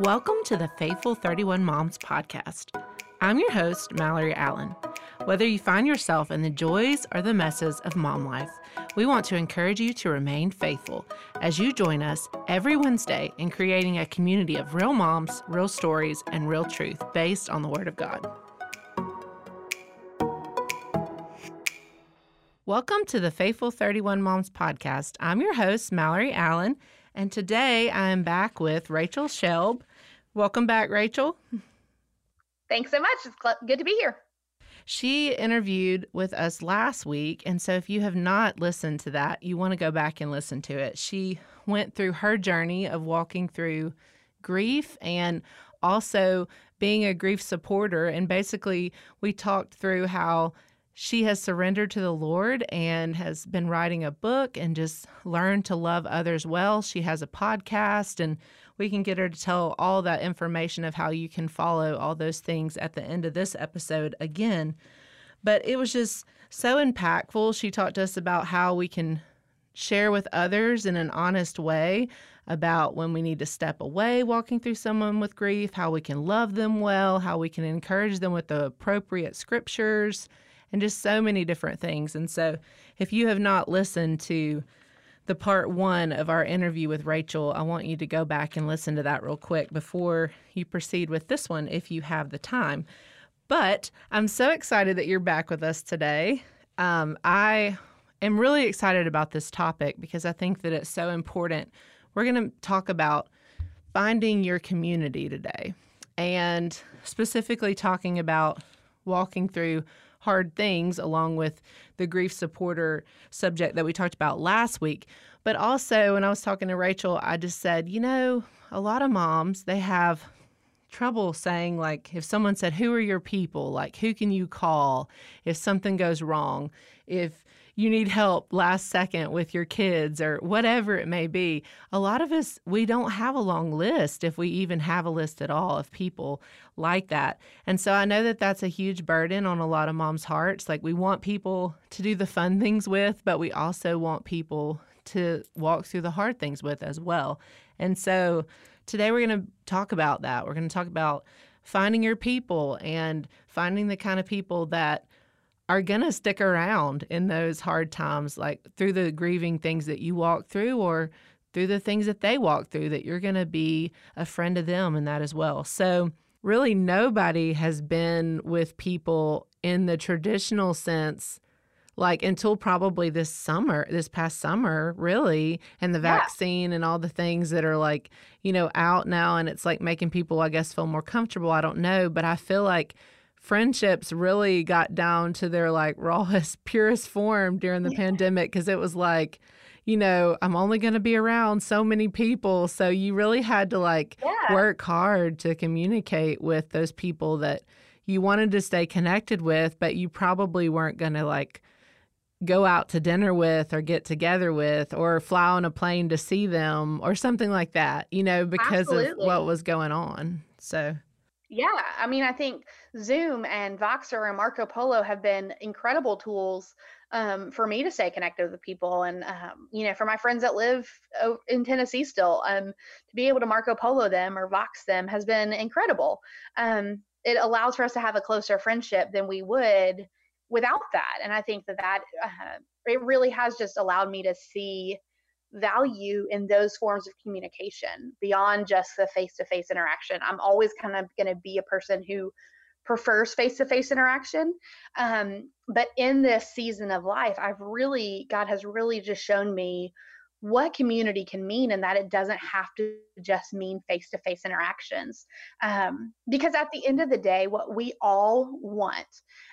Welcome to the Faithful 31 Moms podcast. I'm your host, Mallory Allen. Whether you find yourself in the joys or the messes of mom life, we want to encourage you to remain faithful as you join us every Wednesday in creating a community of real moms, real stories, and real truth based on the Word of God. Welcome to the Faithful 31 Moms podcast. I'm your host, Mallory Allen, and today I am back with Rachel Schelb. Welcome back, Rachel. Thanks so much. It's good to be here. She interviewed with us last week. And so, if you have not listened to that, you want to go back and listen to it. She went through her journey of walking through grief and also being a grief supporter. And basically, we talked through how she has surrendered to the Lord and has been writing a book and just learned to love others well. She has a podcast, and we can get her to tell all that information of how you can follow all those things at the end of this episode again. But it was just so impactful. She talked to us about how we can share with others in an honest way about when we need to step away walking through someone with grief, how we can love them well, how we can encourage them with the appropriate scriptures and just so many different things. And so, if you have not listened to the part one of our interview with Rachel, I want you to go back and listen to that real quick before you proceed with this one if you have the time. But I'm so excited that you're back with us today. Um, I am really excited about this topic because I think that it's so important. We're going to talk about finding your community today and specifically talking about walking through hard things, along with the grief supporter subject that we talked about last week. But also, when I was talking to Rachel, I just said, you know, a lot of moms, they have trouble saying, like, if someone said, Who are your people? Like, who can you call if something goes wrong? If you need help last second with your kids or whatever it may be. A lot of us, we don't have a long list if we even have a list at all of people like that. And so I know that that's a huge burden on a lot of moms' hearts. Like we want people to do the fun things with, but we also want people to walk through the hard things with as well. And so today we're going to talk about that. We're going to talk about finding your people and finding the kind of people that are going to stick around in those hard times, like through the grieving things that you walk through or through the things that they walk through, that you're going to be a friend of them in that as well. So, really, nobody has been with people in the traditional sense like until probably this summer, this past summer, really, and the yeah. vaccine and all the things that are like, you know, out now. And it's like making people, I guess, feel more comfortable. I don't know. But I feel like friendships really got down to their like rawest, purest form during the yeah. pandemic because it was like, you know, I'm only going to be around so many people. So you really had to like yeah. work hard to communicate with those people that you wanted to stay connected with, but you probably weren't going to like go out to dinner with or get together with or fly on a plane to see them or something like that, you know, because Absolutely. of what was going on. So yeah, I mean, I think Zoom and Voxer and Marco Polo have been incredible tools um, for me to stay connected with people. And, um, you know, for my friends that live in Tennessee still, um, to be able to Marco Polo them or Vox them has been incredible. Um, it allows for us to have a closer friendship than we would without that. And I think that that uh, it really has just allowed me to see value in those forms of communication beyond just the face to face interaction. I'm always kind of going to be a person who prefers face to face interaction. Um, but in this season of life, I've really, God has really just shown me what community can mean and that it doesn't have to just mean face to face interactions. Um, because at the end of the day, what we all want,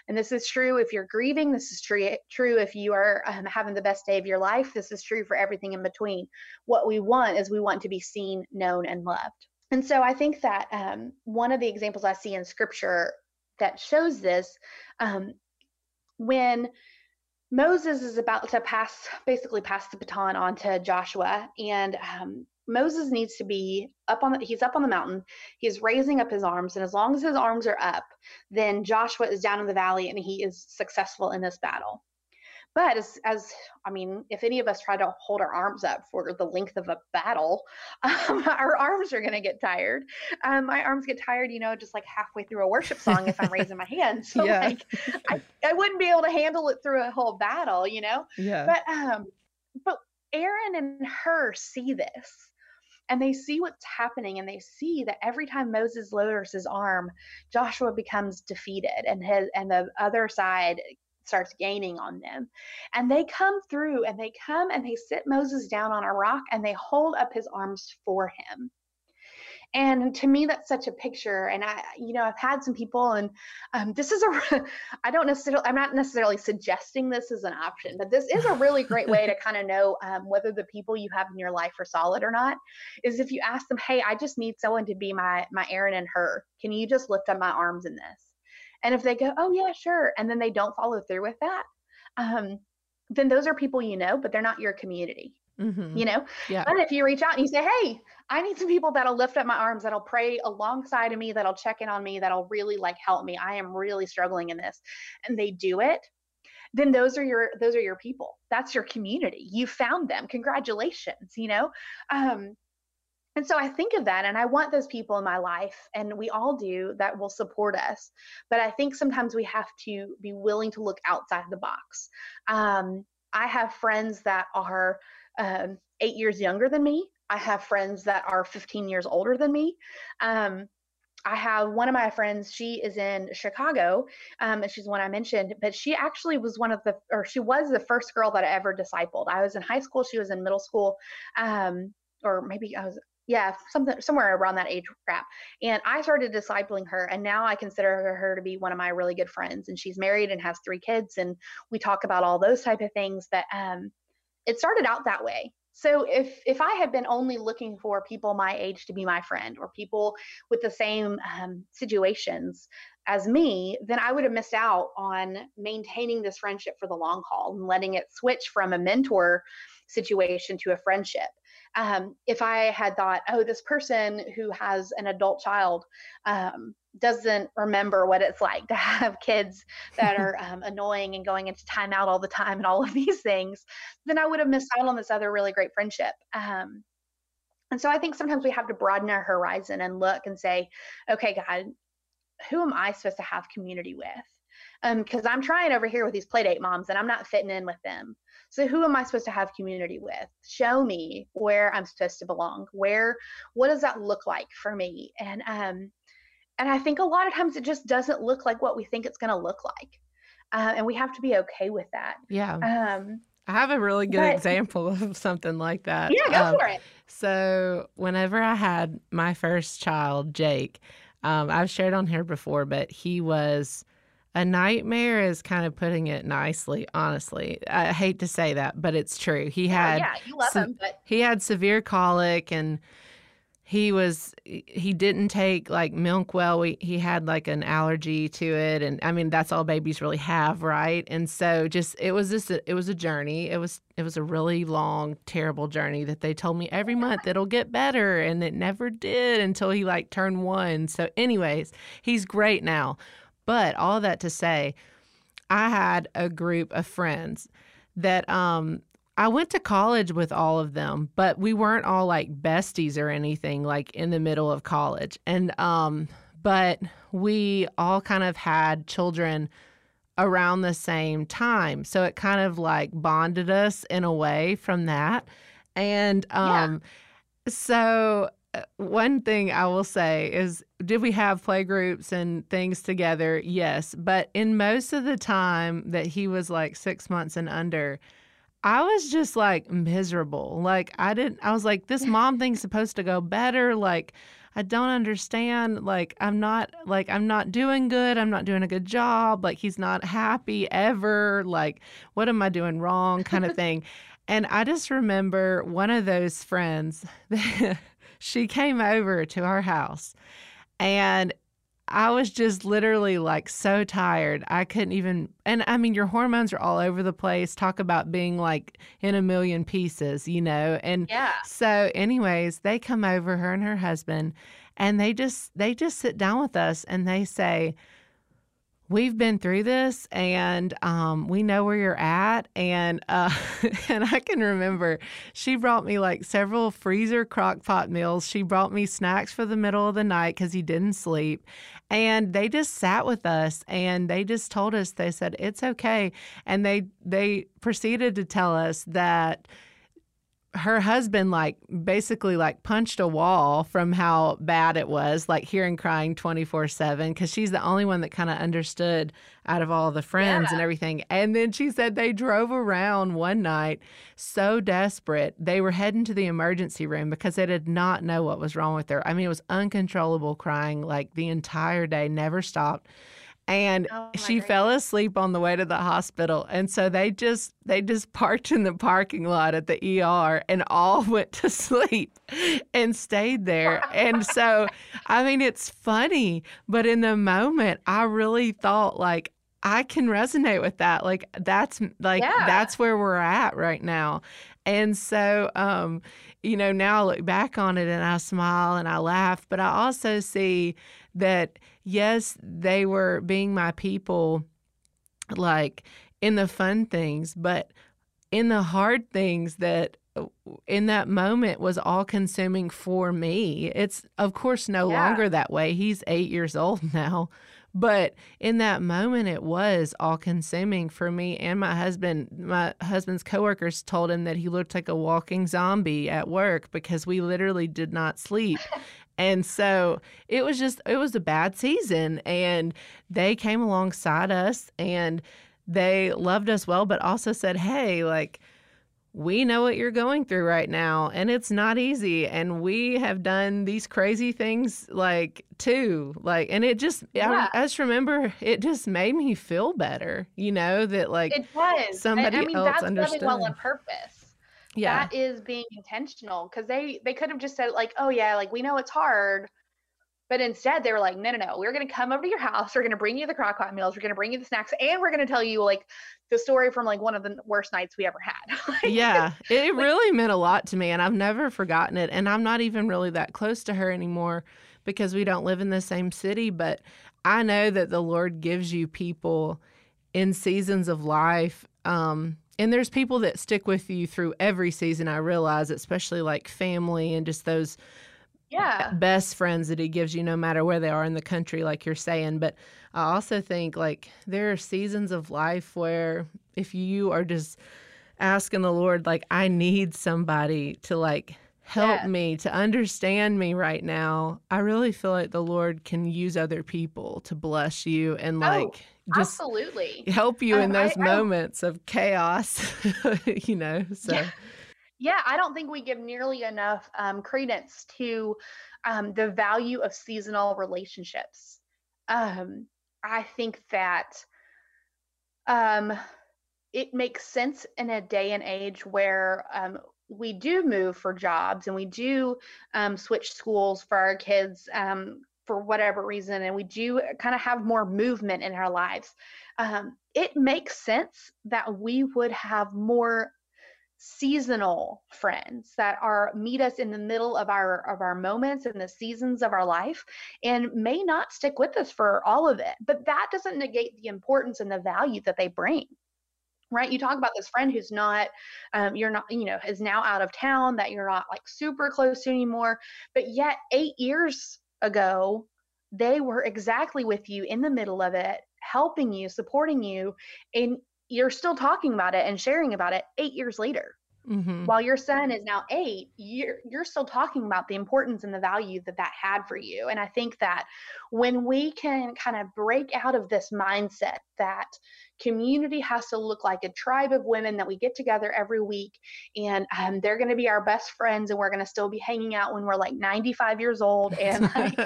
and this is true if you're grieving, this is true, true if you are um, having the best day of your life, this is true for everything in between. What we want is we want to be seen, known, and loved. And so I think that um, one of the examples I see in scripture that shows this um, when Moses is about to pass, basically pass the baton on to Joshua, and um, Moses needs to be up on the, he's up on the mountain. He's raising up his arms, and as long as his arms are up, then Joshua is down in the valley and he is successful in this battle. But as, as I mean, if any of us try to hold our arms up for the length of a battle, um, our arms are going to get tired. Um, my arms get tired, you know, just like halfway through a worship song if I'm raising my hands. So yeah. like, I, I wouldn't be able to handle it through a whole battle, you know. Yeah. But um, but Aaron and Hur see this and they see what's happening and they see that every time Moses lowers his arm, Joshua becomes defeated and his and the other side starts gaining on them. And they come through and they come and they sit Moses down on a rock and they hold up his arms for him. And to me, that's such a picture. And I, you know, I've had some people, and um, this is a, I don't necessarily, I'm not necessarily suggesting this is an option, but this is a really great way to kind of know um, whether the people you have in your life are solid or not. Is if you ask them, hey, I just need someone to be my my Aaron and Hur. Can you just lift up my arms in this? And if they go, oh, yeah, sure, and then they don't follow through with that, um, then those are people you know, but they're not your community. Mm-hmm. You know? Yeah. But if you reach out and you say, hey, I need some people that'll lift up my arms, that'll pray alongside of me, that'll check in on me, that'll really like help me. I am really struggling in this. And they do it, then those are your those are your people. That's your community. You found them. Congratulations, you know? Um, and so I think of that and I want those people in my life, and we all do, that will support us. But I think sometimes we have to be willing to look outside the box. Um, I have friends that are um, eight years younger than me. I have friends that are 15 years older than me. Um, I have one of my friends, she is in Chicago, um, and she's one I mentioned, but she actually was one of the, or she was the first girl that I ever discipled. I was in high school, she was in middle school, um, or maybe I was yeah, something somewhere around that age gap. And I started discipling her, and now I consider her to be one of my really good friends. And she's married and has three kids, and we talk about all those type of things. That um, it started out that way. So if if I had been only looking for people my age to be my friend or people with the same um, situations as me, then I would have missed out on maintaining this friendship for the long haul and letting it switch from a mentor situation to a friendship um, if I had thought, oh, this person who has an adult child um, doesn't remember what it's like to have kids that are um, annoying and going into timeout all the time and all of these things, then I would have missed out on this other really great friendship. Um, and so I think sometimes we have to broaden our horizon and look and say, okay, God, who am I supposed to have community with? Because um, I'm trying over here with these playdate moms and I'm not fitting in with them. So who am I supposed to have community with? Show me where I'm supposed to belong. Where what does that look like for me? And um and I think a lot of times it just doesn't look like what we think it's going to look like. Uh, and we have to be okay with that. Yeah. Um I have a really good but, example of something like that. Yeah, go um, for it. So, whenever I had my first child, Jake, um, I've shared on here before, but he was a nightmare is kind of putting it nicely honestly. I hate to say that but it's true. He had yeah, you love se- him, but... he had severe colic and he was he didn't take like milk well. We, he had like an allergy to it and i mean that's all babies really have right? And so just it was just a, it was a journey. It was it was a really long terrible journey that they told me every month it'll get better and it never did until he like turned one. So anyways he's great now but all that to say, I had a group of friends that um I went to college with all of them, but we weren't all like besties or anything like in the middle of college. And um but we all kind of had children around the same time. So it kind of like bonded us in a way from that. And um yeah. so Uh, one thing I will say is did we have playgroups and things together? Yes. But in most of the time that he was like six months and under, I was just like miserable. Like, I didn't, I was like, this mom thing's supposed to go better. Like, I don't understand. Like, I'm not, like, I'm not doing good. I'm not doing a good job. Like, he's not happy ever. Like, what am I doing wrong? Kind of thing. and I just remember one of those friends. she came over to our house and I was just literally like so tired. I couldn't even, and I mean, your hormones are all over the place. Talk about being like in a million pieces, you know? And yeah. so, anyways, they come over, her and her husband, and they just, they just sit down with us and they say, we've been through this and um, we know where you're at and uh, and i can remember she brought me like several freezer crock pot meals. She brought me snacks for the middle of the night because he didn't sleep. And they just sat with us and they just told us they said it's okay. And they they proceeded to tell us that her husband like basically like punched a wall from how bad it was like hearing crying 24/7 cuz she's the only one that kind of understood out of all the friends yeah. and everything. And then she said they drove around one night so desperate they were heading to the emergency room because they did not know what was wrong with her. I mean it was uncontrollable crying like the entire day never stopped and oh she goodness. fell asleep on the way to the hospital and so they just they just parked in the parking lot at the ER and all went to sleep and stayed there and so i mean it's funny but in the moment i really thought like i can resonate with that like that's like yeah. that's where we're at right now and so um you know now i look back on it and i smile and i laugh but i also see that yes, they were being my people, like in the fun things, but in the hard things that uh, in that moment was all consuming for me. It's of course no yeah. longer that way. He's 8 years old now. But in that moment it was all consuming for me and my husband. My husband's coworkers told him that he looked like a walking zombie at work because we literally did not sleep. And so it was just, it was a bad season. And they came alongside us and they loved us well, but also said, hey, like, we know what you're going through right now and it's not easy and we have done these crazy things like too like and it just yeah. I, I, just remember it just made me feel better you know that like it does somebody I, I mean, else that's understood well on purpose yeah. that is being intentional because they they could have just said like oh yeah like we know it's hard but instead they were like no no no we're going to come over to your house we're going to bring you the crock pot meals we're going to bring you the snacks and we're going to tell you like the story from like one of the worst nights we ever had. Like, yeah it like, really meant a lot to me and i've never forgotten it and i'm not even really that close to her anymore because we don't live in the same city but i know that the lord gives you people in seasons of life um, and there's people that stick with you through every season i realize especially like family and just those yeah best friends that he gives you no matter where they are in the country like you're saying but i also think like there are seasons of life where if you are just asking the lord like i need somebody to like help yeah. me to understand me right now i really feel like the lord can use other people to bless you and oh. like oh just absolutely help you um, in those I, moments I, of chaos you know so yeah. yeah. i don't think we give nearly enough um, credence to um, the value of seasonal relationships um, i think that um, it makes sense in a day and age where um, we do move for jobs and we do um, switch schools for our kids um, for whatever reason and we do kind of have more movement in our lives. Um, it makes sense that we would have more seasonal friends that are meet us in the middle of our of our moments and the seasons of our life and may not stick with us for all of it but that doesn't negate the importance and the value that they bring right? You talk about this friend who's not um, you're not you know is now out of town that you're not like super close to anymore but yet eight years ago, they were exactly with you in the middle of it, helping you, supporting you, and you're still talking about it and sharing about it eight years later. Mm-hmm. While your son is now eight, you're you're still talking about the importance and the value that that had for you. And I think that when we can kind of break out of this mindset that community has to look like a tribe of women that we get together every week, and um, they're going to be our best friends, and we're going to still be hanging out when we're like 95 years old, and like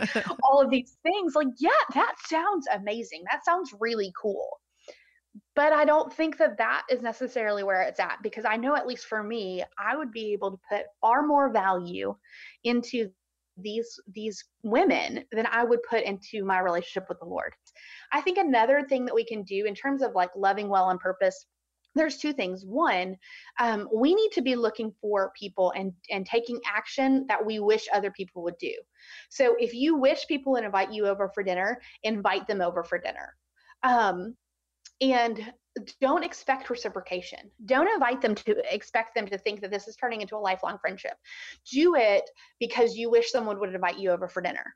all of these things. Like, yeah, that sounds amazing. That sounds really cool but I don't think that that is necessarily where it's at because I know, at least for me, I would be able to put far more value into these these women than I would put into my relationship with the Lord. I think another thing that we can do in terms of like loving well on purpose there's two things. One um, we need to be looking for people and and taking action that we wish other people would do. So if you wish people would invite you over for dinner invite them over for dinner. Um, and don't expect reciprocation. Don't invite them to expect them to think that this is turning into a lifelong friendship. Do it because you wish someone would invite you over for dinner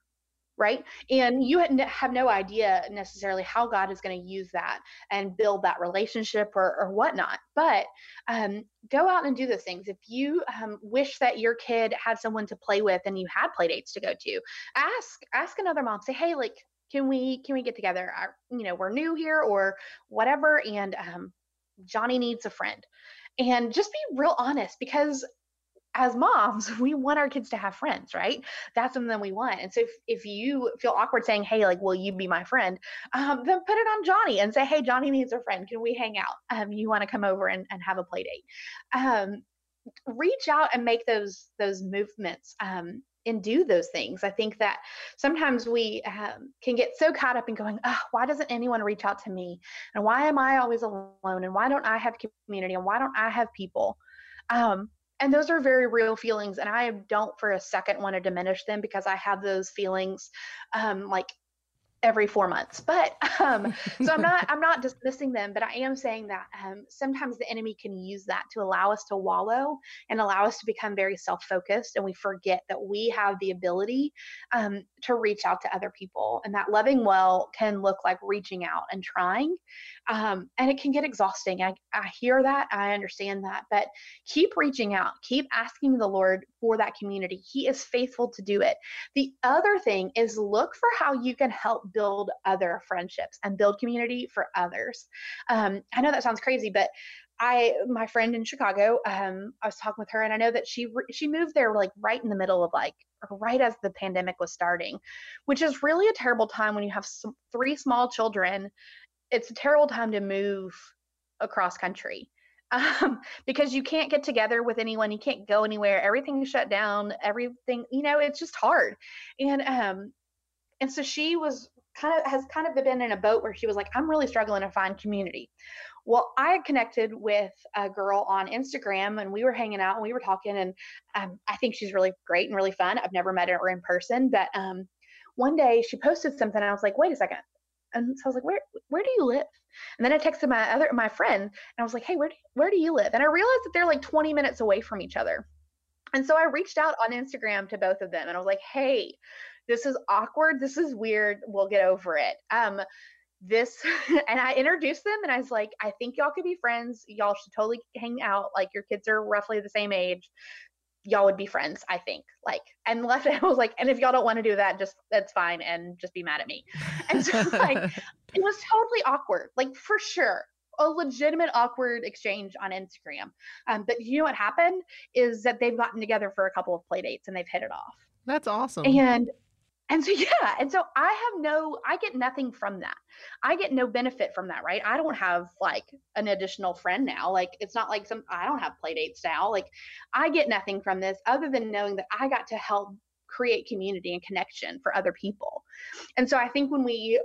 right? And you have no idea necessarily how God is going to use that and build that relationship or, or whatnot. But um, go out and do those things. If you um, wish that your kid had someone to play with and you had play dates to go to, ask ask another mom. Say, hey, like, can we can we get together? You know, we're new here or whatever, and um, Johnny needs a friend. And just be real honest because as moms, we want our kids to have friends, right? That's something we want. And so if, if you feel awkward saying, hey, like, will you be my friend? Um, then put it on Johnny and say, hey, Johnny needs a friend. Can we hang out? Um, you want to come over and, and have a play date? Um, reach out and make those those movements um, and do those things. I think that sometimes we um, can get so caught up in going, oh, why doesn't anyone reach out to me? And why am I always alone? And why don't I have community? And why don't I have people? Um, and those are very real feelings and i don't for a second want to diminish them because i have those feelings um, like every four months. But um, so i'm not i'm not dismissing them but i am saying that um, sometimes the enemy can use that to allow us to wallow and allow us to become very self-focused and we forget that we have the ability um, to reach out to other people and that loving well can look like reaching out and trying um, and it can get exhausting I, I hear that i understand that but keep reaching out keep asking the lord for that community he is faithful to do it the other thing is look for how you can help build other friendships and build community for others. Um, I know that sounds crazy, but I my friend in Chicago, um, I was talking with her, and I know that she she moved there like right in the middle of like right as the pandemic was starting, which is really a terrible time when you have some, three small children. It's a terrible time to move across country um, because you can't get together with anyone, you can't go anywhere, everything's shut down, everything you know, it's just hard, and um, and so she was kind of has kind of been in a boat where she was like, I'm really struggling to find community. Well, I connected with a girl on Instagram and we were hanging out and we were talking and um, I think she's really great and really fun. I've never met her in person, but um, one day she posted something and I was like, wait a second. And so I was like, where where do you live? And then I texted my other my friend and I was like, hey, where do, where do you live? And I realized that they're like 20 minutes away from each other. And so I reached out on Instagram to both of them and I was like, hey, this is awkward. This is weird. We'll get over it. Um, this and I introduced them and I was like, I think y'all could be friends. Y'all should totally hang out. Like your kids are roughly the same age. Y'all would be friends, I think. Like, and left it, I was like, and if y'all don't want to do that, just that's fine and just be mad at me. And so like it was totally awkward, like for sure. A legitimate awkward exchange on Instagram. Um, but you know what happened is that they've gotten together for a couple of play dates and they've hit it off. That's awesome. And and so yeah and so i have no i get nothing from that. I get no benefit from that right? I don't have like an additional friend now. Like it's not like some i don't have play dates now. Like i get nothing from this other than knowing that i got to help create community and connection for other people. And so i think when we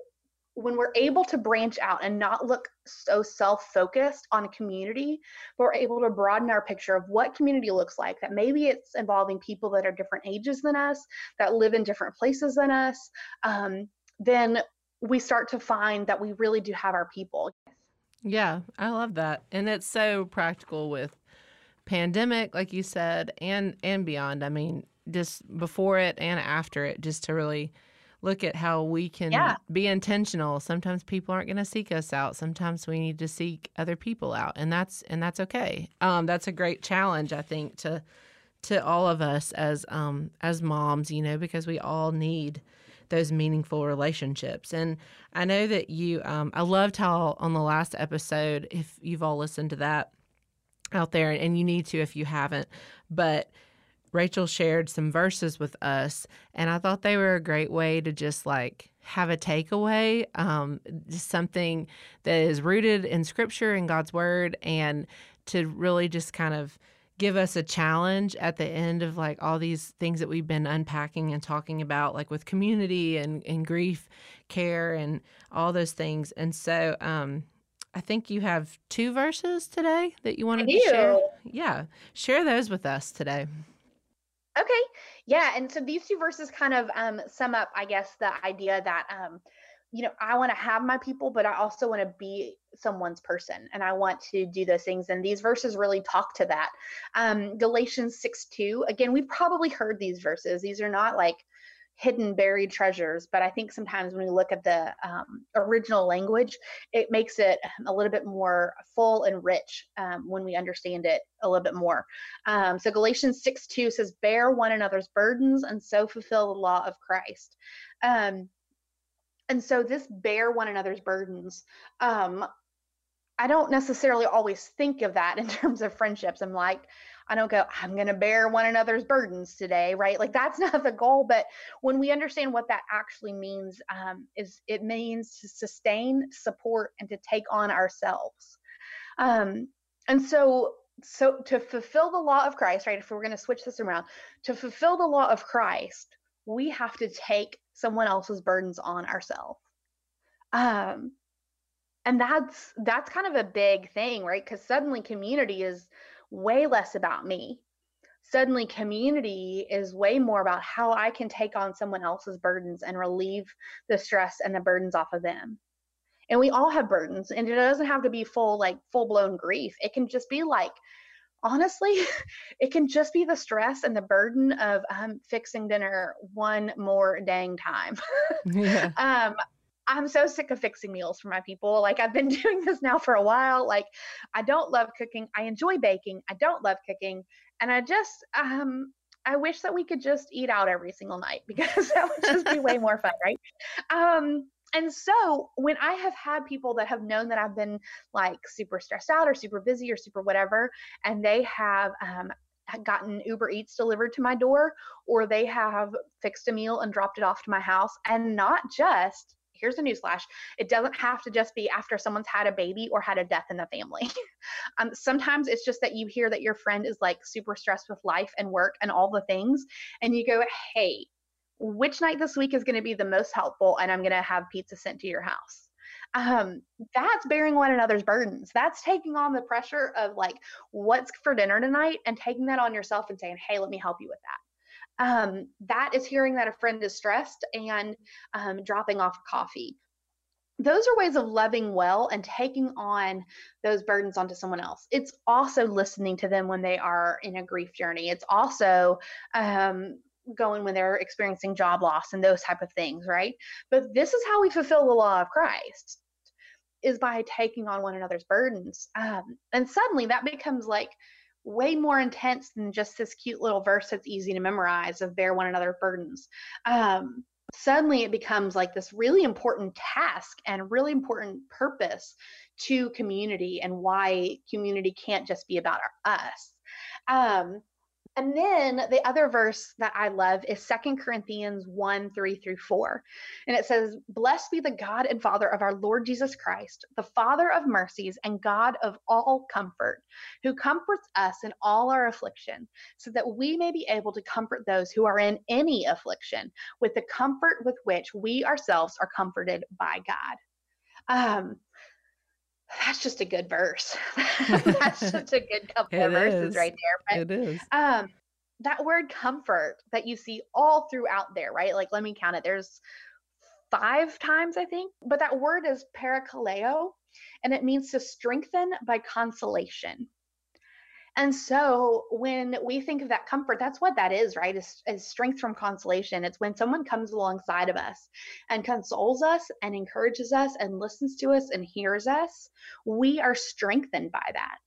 when we're able to branch out and not look so self-focused on a community but we're able to broaden our picture of what community looks like that maybe it's involving people that are different ages than us that live in different places than us um, then we start to find that we really do have our people. Yeah i love that. And it's so practical with pandemic like you said and and beyond. I mean just before it and after it just to really look at how we can yeah. be intentional. Sometimes people aren't going to seek us out. Sometimes we need to seek other people out, and that's and that's okay. Um, that's a great challenge, I think, to to all of us as um, as moms, you know, because we all need those meaningful relationships. And I know that you, um, I loved how on the last episode, if you've all listened to that out there, and you need to if you haven't, but Rachel shared some verses with us, and I thought they were a great way to just like have a takeaway, um, something that is rooted in Scripture and God's Word, and to really just kind of give us a challenge at the end of like all these things that we've been unpacking and talking about, like with community and, and grief care and all those things. And so, um, I think you have two verses today that you wanted to share. Yeah, share those with us today. Okay. Yeah. And so these two verses kind of um, sum up, I guess, the idea that um, you know, I want to have my people, but I also want to be someone's person and I want to do those things. And these verses really talk to that. Um, Galatians 6 2, again, we've probably heard these verses. These are not like hidden buried treasures but i think sometimes when we look at the um, original language it makes it a little bit more full and rich um, when we understand it a little bit more. Um, so galatians 6 2 says bear one another's burdens and so fulfill the law of christ. Um, and so this bear one another's burdens um, i don't necessarily always think of that in terms of friendships. I'm like I don't go, I'm going to bear one another's burdens today, right? Like that's not the goal. But when we understand what that actually means, um, is it means to sustain, support, and to take on ourselves. Um, and so, so to fulfill the law of Christ, right? If we're going to switch this around, to fulfill the law of Christ, we have to take someone else's burdens on ourselves. Um, and that's that's kind of a big thing, right? Because suddenly community is way less about me. Suddenly, community is way more about how I can take on someone else's burdens and relieve the stress and the burdens off of them. And we all have burdens, and it doesn't have to be full, like full blown grief. It can just be like, honestly, it can just be the stress and the burden of um, fixing dinner one more dang time. yeah. um, I'm so sick of fixing meals for my people. Like I've been doing this now for a while. Like I don't love cooking. I enjoy baking. I don't love cooking. And I just um I wish that we could just eat out every single night because that would just be way more fun, right? Um and so when I have had people that have known that I've been like super stressed out or super busy or super whatever, and they have um, gotten Uber Eats delivered to my door, or they have fixed a meal and dropped it off to my house, and not just here's a newsflash it doesn't have to just be after someone's had a baby or had a death in the family. Um, sometimes it's just that you hear that your friend is like super stressed with life and work and all the things and you go hey which night this week is going to be the most helpful and i'm going to have pizza sent to your house? Um, that's bearing one another's burdens. That's taking on the pressure of like, what's for dinner tonight and taking that on yourself and saying, hey, let me help you with that um, that is hearing that a friend is stressed and um, dropping off coffee those are ways of loving well and taking on those burdens onto someone else. It's also listening to them when they are in a grief journey. It's also um, going when they're experiencing job loss and those type of things, right? But this is how we fulfill the law of Christ is by taking on one another's burdens. Um, and suddenly that becomes like way more intense than just this cute little verse that's easy to memorize of bear one another burdens. Um, suddenly it becomes like this really important task and really important purpose to community and why community can't just be about us. Um, and then the other verse that I love is Second Corinthians 1 3 through 4. And it says, Blessed be the God and Father of our Lord Jesus Christ, the Father of mercies and God of all comfort, who comforts us in all our affliction, so that we may be able to comfort those who are in any affliction with the comfort with which we ourselves are comforted by God. Um, that's just a good verse. that's just a good couple of verses right there. But, it is. Um, that word comfort that you see all throughout there, right? Like, let me count it. There's five times, I think, but that word is parakaleo, and it means to strengthen by consolation. And so when we think of that comfort, that's what that is, right? Is, is strength from consolation. It's when someone comes alongside of us and consoles us and encourages us and listens to us and hears us, we are strengthened by that.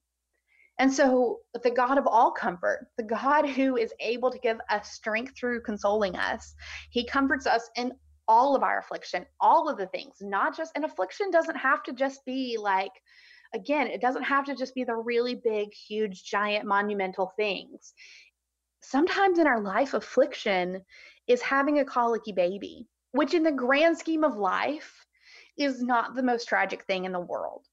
And so, the God of all comfort, the God who is able to give us strength through consoling us, he comforts us in all of our affliction, all of the things, not just an affliction doesn't have to just be like again, it doesn't have to just be the really big, huge, giant, monumental things. Sometimes in our life, affliction is having a colicky baby, which in the grand scheme of life is not the most tragic thing in the world.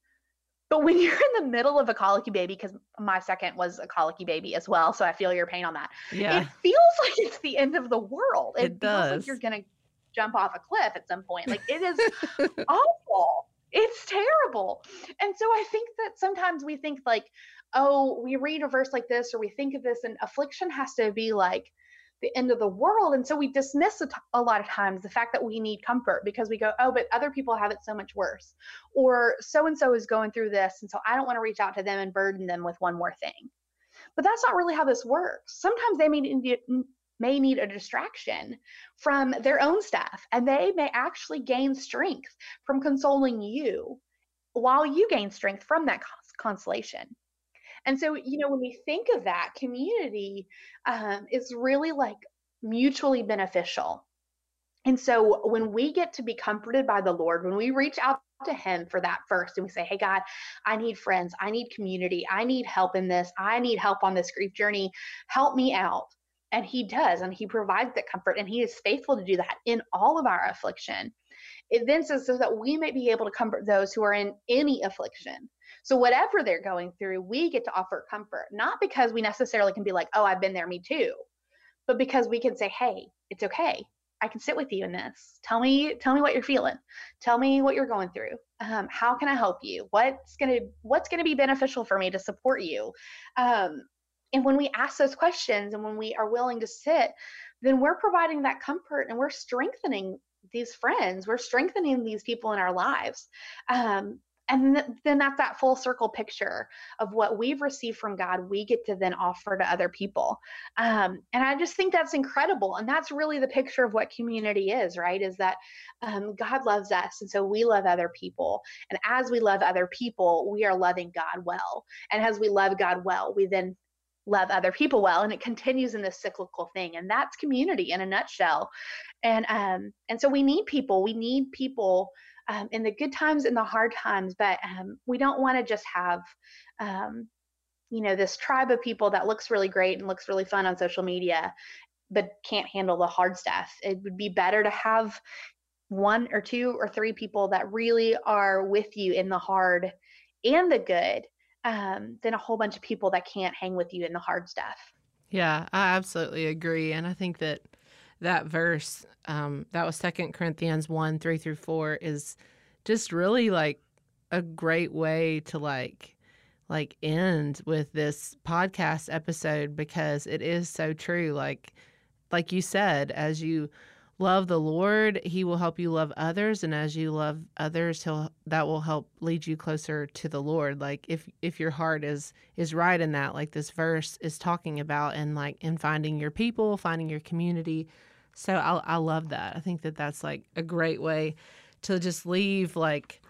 But when you're in the middle of a colicky baby, because my second was a colicky baby as well, so I feel your pain on that. Yeah. It feels like it's the end of the world. It, it does. like you're gonna jump off a cliff at some point. Like it is awful. It's terrible. And so I think that sometimes we think like, oh, we read a verse like this or we think of this and affliction has to be like the end of the world. And so we dismiss a lot of times the fact that we need comfort because we go, oh, but other people have it so much worse. Or so and so is going through this. And so I don't want to reach out to them and burden them with one more thing. But that's not really how this works. Sometimes they may may need a distraction from their own stuff, and they may actually gain strength from consoling you while you gain strength from that consolation. And so, you know, when we think of that, community um, is really like mutually beneficial. And so when we get to be comforted by the Lord, when we reach out to Him for that first and we say, Hey, God, I need friends, I need community, I need help in this, I need help on this grief journey, help me out. And He does, and He provides that comfort, and He is faithful to do that in all of our affliction. It then says so that we may be able to comfort those who are in any affliction. So, whatever they're going through, we get to offer comfort, not because we necessarily can be like, oh, I've been there, me too, but because we can say, hey, it's okay. I can sit with you in this. Tell me, tell me what you're feeling. Tell me what you're going through. Um, how can I help you? What's gonna What's gonna be beneficial for me to support you? Um, and when we ask those questions and when we are willing to sit, then we're providing that comfort and we're strengthening these friends. We're strengthening these people in our lives. Um, and th- then that's that full circle picture of what we've received from god we get to then offer to other people. Um, and i just think that's incredible. And that's really the picture of what community is right? Is that um, god loves us and so we love other people. And as we love other people we are loving god well. And as we love god well we then love other people well and it continues in this cyclical thing and that's community in a nutshell and um and so we need people we need people um, in the good times and the hard times, but um, we don't want to just have, um, you know, this tribe of people that looks really great and looks really fun on social media, but can't handle the hard stuff. It would be better to have one or two or three people that really are with you in the hard and the good um, than a whole bunch of people that can't hang with you in the hard stuff. Yeah, I absolutely agree. And I think that that verse um, that was second corinthians 1 3 through 4 is just really like a great way to like like end with this podcast episode because it is so true like like you said as you love the lord he will help you love others and as you love others he'll that will help lead you closer to the lord like if if your heart is is right in that like this verse is talking about and like in finding your people finding your community so I, I love that. I think that that's like a great way to just leave like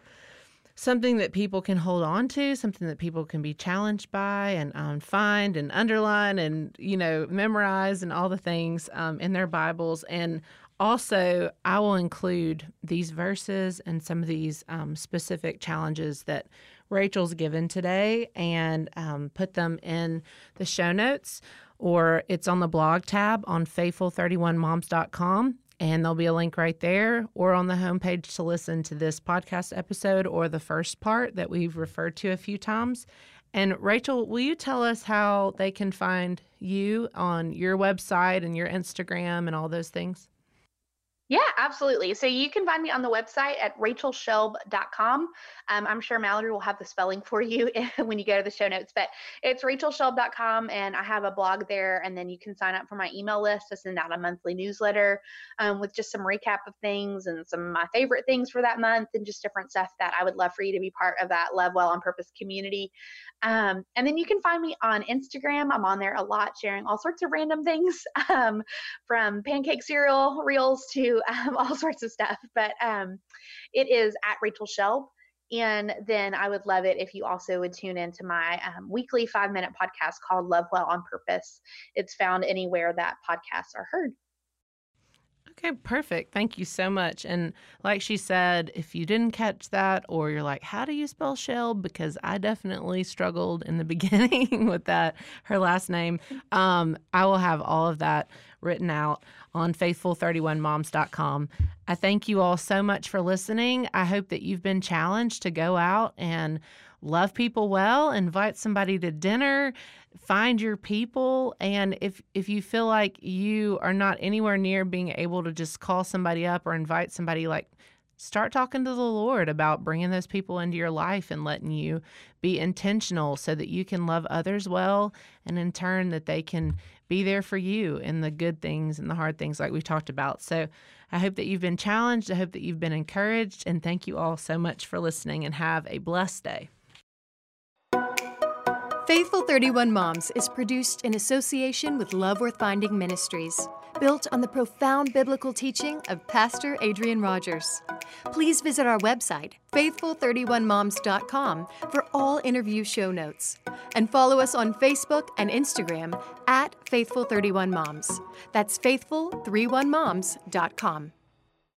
something that people can hold on to, something that people can be challenged by and um, find and underline and, you know, memorize and all the things um, in their Bibles. And also, I will include these verses and some of these um, specific challenges that Rachel's given today and um, put them in the show notes or it's on the blog tab on faithful31moms.com and there'll be a link right there or on the homepage to listen to this podcast episode or the first part that we've referred to a few times. And Rachel, will you tell us how they can find you on your website and your Instagram and all those things? Yeah, absolutely. So you can find me on the website at rachelschelb.com. Um, I'm sure Mallory will have the spelling for you when you go to the show notes, but it's rachelschelb.com and I have a blog there. And then you can sign up for my email list to send out a monthly newsletter um, with just some recap of things and some of my favorite things for that month and just different stuff that I would love for you to be part of that Love Well on Purpose community. Um, and then you can find me on Instagram. I'm on there a lot, sharing all sorts of random things um, from pancake cereal reels to um, all sorts of stuff. But um, it is at Rachel Schelb. And then I would love it if you also would tune into my um, weekly five minute podcast called Love Well on Purpose. It's found anywhere that podcasts are heard. Okay, perfect. Thank you so much. And like she said, if you didn't catch that or you're like, how do you spell Schelb? Because I definitely struggled in the beginning with that, her last name. Um, I will have all of that written out on faithful31moms.com. I thank you all so much for listening. I hope that you've been challenged to go out and love people well, invite somebody to dinner, find your people and if if you feel like you are not anywhere near being able to just call somebody up or invite somebody like start talking to the Lord about bringing those people into your life and letting you be intentional so that you can love others well and in turn that they can be there for you in the good things and the hard things like we talked about. So I hope that you've been challenged. I hope that you've been encouraged. And thank you all so much for listening and have a blessed day. Faithful 31 Moms is produced in association with Love Worth Finding Ministries, built on the profound biblical teaching of Pastor Adrian Rogers. Please visit our website, faithful31moms.com, for all interview show notes. And follow us on Facebook and Instagram at Faithful31Moms. That's faithful31moms.com.